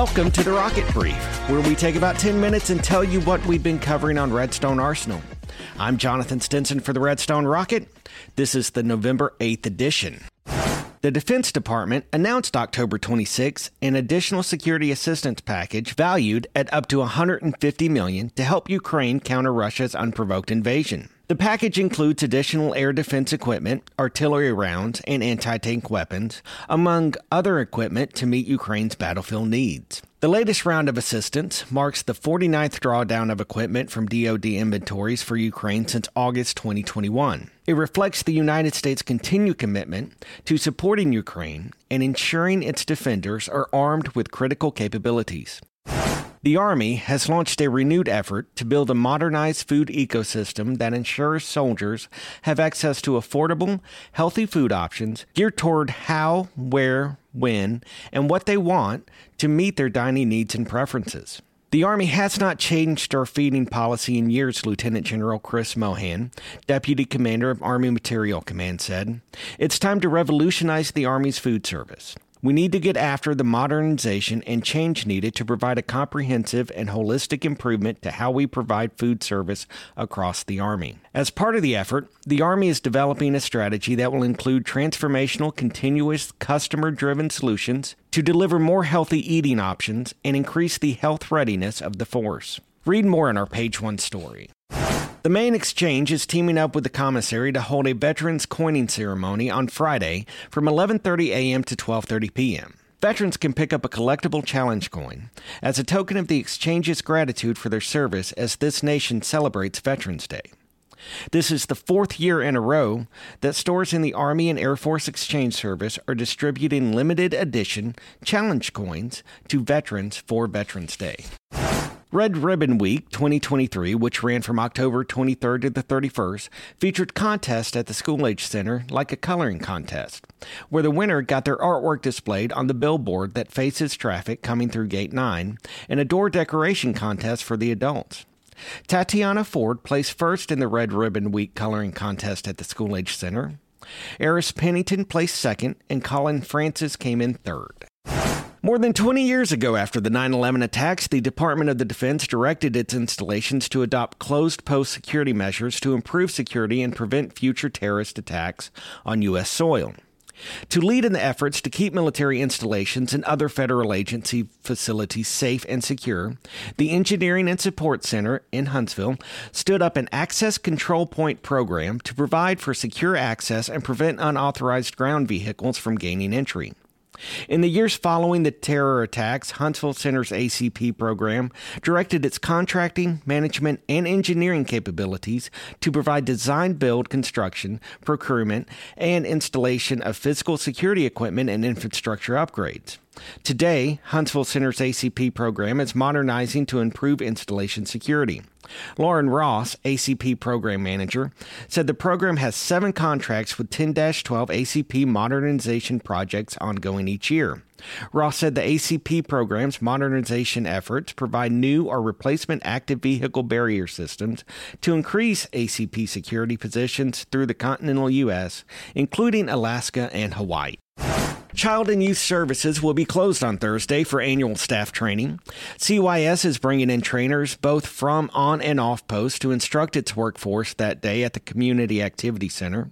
Welcome to the Rocket Brief, where we take about 10 minutes and tell you what we've been covering on Redstone Arsenal. I'm Jonathan Stinson for the Redstone Rocket. This is the November 8th edition. The Defense Department announced October 26 an additional security assistance package valued at up to 150 million to help Ukraine counter Russia's unprovoked invasion. The package includes additional air defense equipment, artillery rounds, and anti tank weapons, among other equipment to meet Ukraine's battlefield needs. The latest round of assistance marks the 49th drawdown of equipment from DoD inventories for Ukraine since August 2021. It reflects the United States' continued commitment to supporting Ukraine and ensuring its defenders are armed with critical capabilities. The Army has launched a renewed effort to build a modernized food ecosystem that ensures soldiers have access to affordable, healthy food options geared toward how, where, when, and what they want to meet their dining needs and preferences. The Army has not changed our feeding policy in years, Lieutenant General Chris Mohan, Deputy Commander of Army Materiel Command, said. It's time to revolutionize the Army's food service. We need to get after the modernization and change needed to provide a comprehensive and holistic improvement to how we provide food service across the Army. As part of the effort, the Army is developing a strategy that will include transformational, continuous, customer driven solutions to deliver more healthy eating options and increase the health readiness of the force. Read more in our page one story. The main exchange is teaming up with the commissary to hold a veterans coining ceremony on Friday from 11:30 a.m. to 12:30 p.m. Veterans can pick up a collectible challenge coin as a token of the exchange's gratitude for their service as this nation celebrates Veterans Day. This is the fourth year in a row that stores in the Army and Air Force Exchange Service are distributing limited edition challenge coins to veterans for Veterans Day. Red Ribbon Week 2023, which ran from October 23rd to the 31st, featured contests at the School Age Center like a coloring contest, where the winner got their artwork displayed on the billboard that faces traffic coming through Gate 9, and a door decoration contest for the adults. Tatiana Ford placed first in the Red Ribbon Week coloring contest at the School Age Center. Eris Pennington placed second, and Colin Francis came in third. More than 20 years ago, after the 9 11 attacks, the Department of the Defense directed its installations to adopt closed post security measures to improve security and prevent future terrorist attacks on U.S. soil. To lead in the efforts to keep military installations and other federal agency facilities safe and secure, the Engineering and Support Center in Huntsville stood up an Access Control Point program to provide for secure access and prevent unauthorized ground vehicles from gaining entry. In the years following the terror attacks, Huntsville Center's ACP program directed its contracting, management, and engineering capabilities to provide design, build, construction, procurement, and installation of physical security equipment and infrastructure upgrades. Today, Huntsville Center's ACP program is modernizing to improve installation security. Lauren Ross, ACP Program Manager, said the program has seven contracts with 10 12 ACP modernization projects ongoing each year. Ross said the ACP program's modernization efforts provide new or replacement active vehicle barrier systems to increase ACP security positions through the continental U.S., including Alaska and Hawaii. Child and Youth Services will be closed on Thursday for annual staff training. CYS is bringing in trainers both from on and off post to instruct its workforce that day at the Community Activity Center.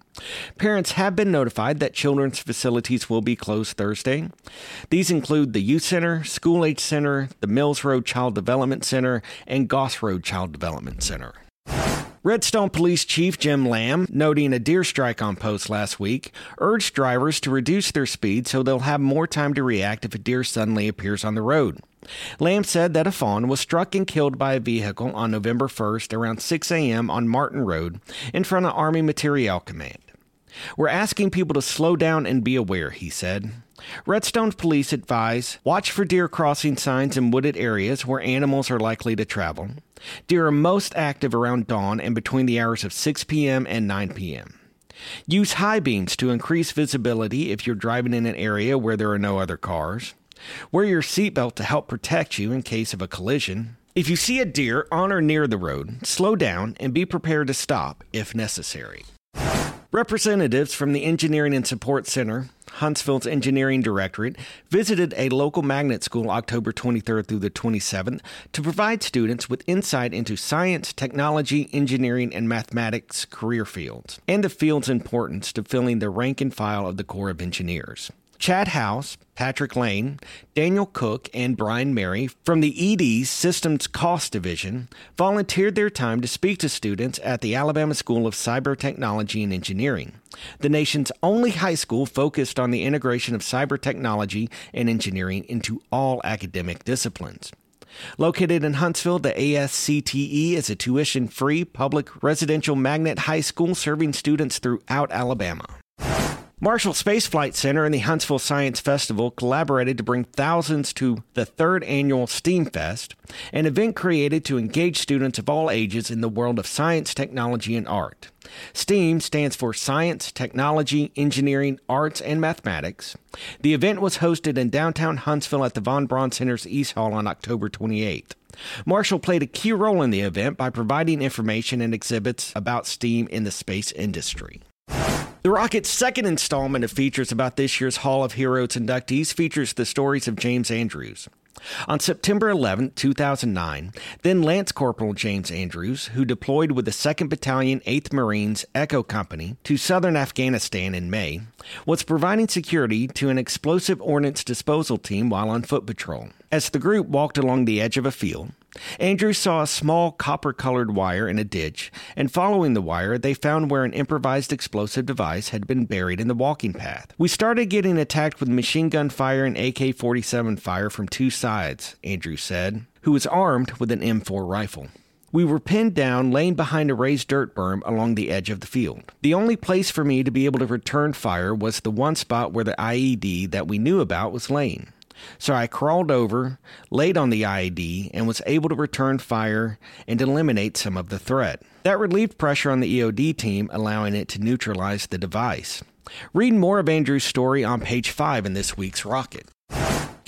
Parents have been notified that children's facilities will be closed Thursday. These include the Youth Center, School Age Center, the Mills Road Child Development Center, and Goss Road Child Development Center. Redstone Police Chief Jim Lamb, noting a deer strike on post last week, urged drivers to reduce their speed so they'll have more time to react if a deer suddenly appears on the road. Lamb said that a fawn was struck and killed by a vehicle on November 1st around 6 a.m. on Martin Road in front of Army Materiel Command. We're asking people to slow down and be aware, he said. Redstone police advise watch for deer crossing signs in wooded areas where animals are likely to travel. Deer are most active around dawn and between the hours of 6 p.m. and 9 p.m. Use high beams to increase visibility if you're driving in an area where there are no other cars. Wear your seatbelt to help protect you in case of a collision. If you see a deer on or near the road, slow down and be prepared to stop if necessary. Representatives from the Engineering and Support Center, Huntsville's engineering directorate visited a local magnet school October 23rd through the 27th to provide students with insight into science, technology, engineering, and mathematics career fields, and the field's importance to filling the rank and file of the Corps of Engineers. Chad House, Patrick Lane, Daniel Cook, and Brian Mary from the ED's Systems Cost Division volunteered their time to speak to students at the Alabama School of Cyber Technology and Engineering, the nation's only high school focused on the integration of cyber technology and engineering into all academic disciplines. Located in Huntsville, the ASCTE is a tuition free public residential magnet high school serving students throughout Alabama. Marshall Space Flight Center and the Huntsville Science Festival collaborated to bring thousands to the third annual STEAM Fest, an event created to engage students of all ages in the world of science, technology, and art. STEAM stands for Science, Technology, Engineering, Arts, and Mathematics. The event was hosted in downtown Huntsville at the Von Braun Center's East Hall on October 28th. Marshall played a key role in the event by providing information and exhibits about STEAM in the space industry. The Rocket's second installment of features about this year's Hall of Heroes inductees features the stories of James Andrews. On September 11, 2009, then Lance Corporal James Andrews, who deployed with the 2nd Battalion, 8th Marines Echo Company to southern Afghanistan in May, was providing security to an explosive ordnance disposal team while on foot patrol. As the group walked along the edge of a field, Andrews saw a small copper colored wire in a ditch, and following the wire, they found where an improvised explosive device had been buried in the walking path. We started getting attacked with machine gun fire and AK 47 fire from two sides, Andrews said, who was armed with an M4 rifle. We were pinned down, laying behind a raised dirt berm along the edge of the field. The only place for me to be able to return fire was the one spot where the IED that we knew about was laying. So I crawled over, laid on the IED, and was able to return fire and eliminate some of the threat. That relieved pressure on the EOD team, allowing it to neutralize the device. Read more of Andrews' story on page 5 in this week's Rocket.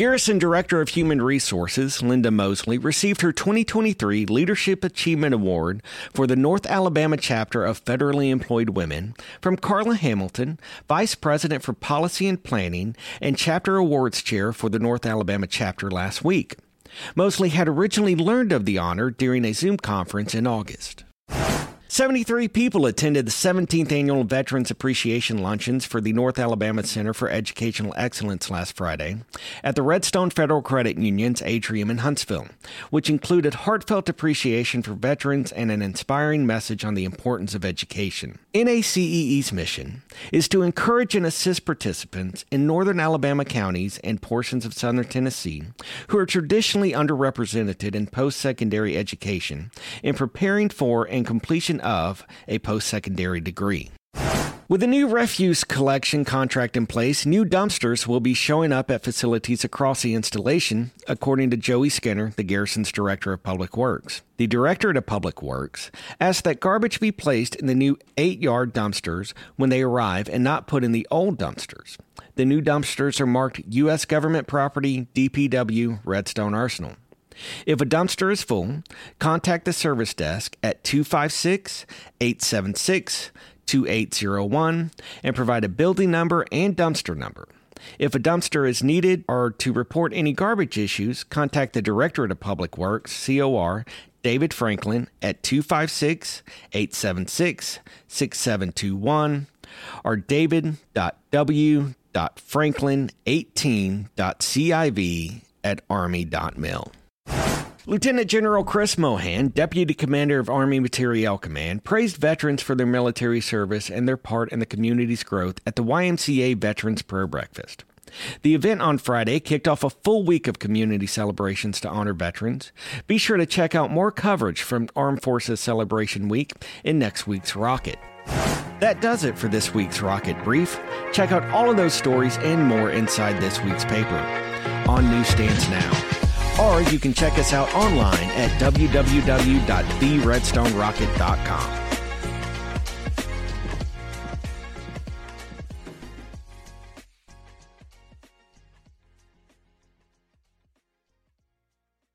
Garrison Director of Human Resources, Linda Mosley, received her 2023 Leadership Achievement Award for the North Alabama chapter of Federally Employed Women from Carla Hamilton, Vice President for Policy and Planning and Chapter Awards Chair for the North Alabama chapter last week. Mosley had originally learned of the honor during a Zoom conference in August. 73 people attended the 17th annual Veterans Appreciation Luncheons for the North Alabama Center for Educational Excellence last Friday at the Redstone Federal Credit Union's atrium in Huntsville, which included heartfelt appreciation for veterans and an inspiring message on the importance of education. NACEE's mission is to encourage and assist participants in northern Alabama counties and portions of southern Tennessee who are traditionally underrepresented in post secondary education in preparing for and of a post secondary degree. With a new refuse collection contract in place, new dumpsters will be showing up at facilities across the installation, according to Joey Skinner, the Garrison's Director of Public Works. The Directorate of Public Works asked that garbage be placed in the new eight yard dumpsters when they arrive and not put in the old dumpsters. The new dumpsters are marked U.S. government property, DPW, Redstone Arsenal. If a dumpster is full, contact the service desk at 256 876 2801 and provide a building number and dumpster number. If a dumpster is needed or to report any garbage issues, contact the Directorate of Public Works, COR, David Franklin at 256 876 6721 or david.w.franklin18.civ at army.mil. Lieutenant General Chris Mohan, Deputy Commander of Army Materiel Command, praised veterans for their military service and their part in the community's growth at the YMCA Veterans Prayer Breakfast. The event on Friday kicked off a full week of community celebrations to honor veterans. Be sure to check out more coverage from Armed Forces Celebration Week in next week's Rocket. That does it for this week's Rocket Brief. Check out all of those stories and more inside this week's paper on newsstands now or you can check us out online at www.theredstonerocket.com.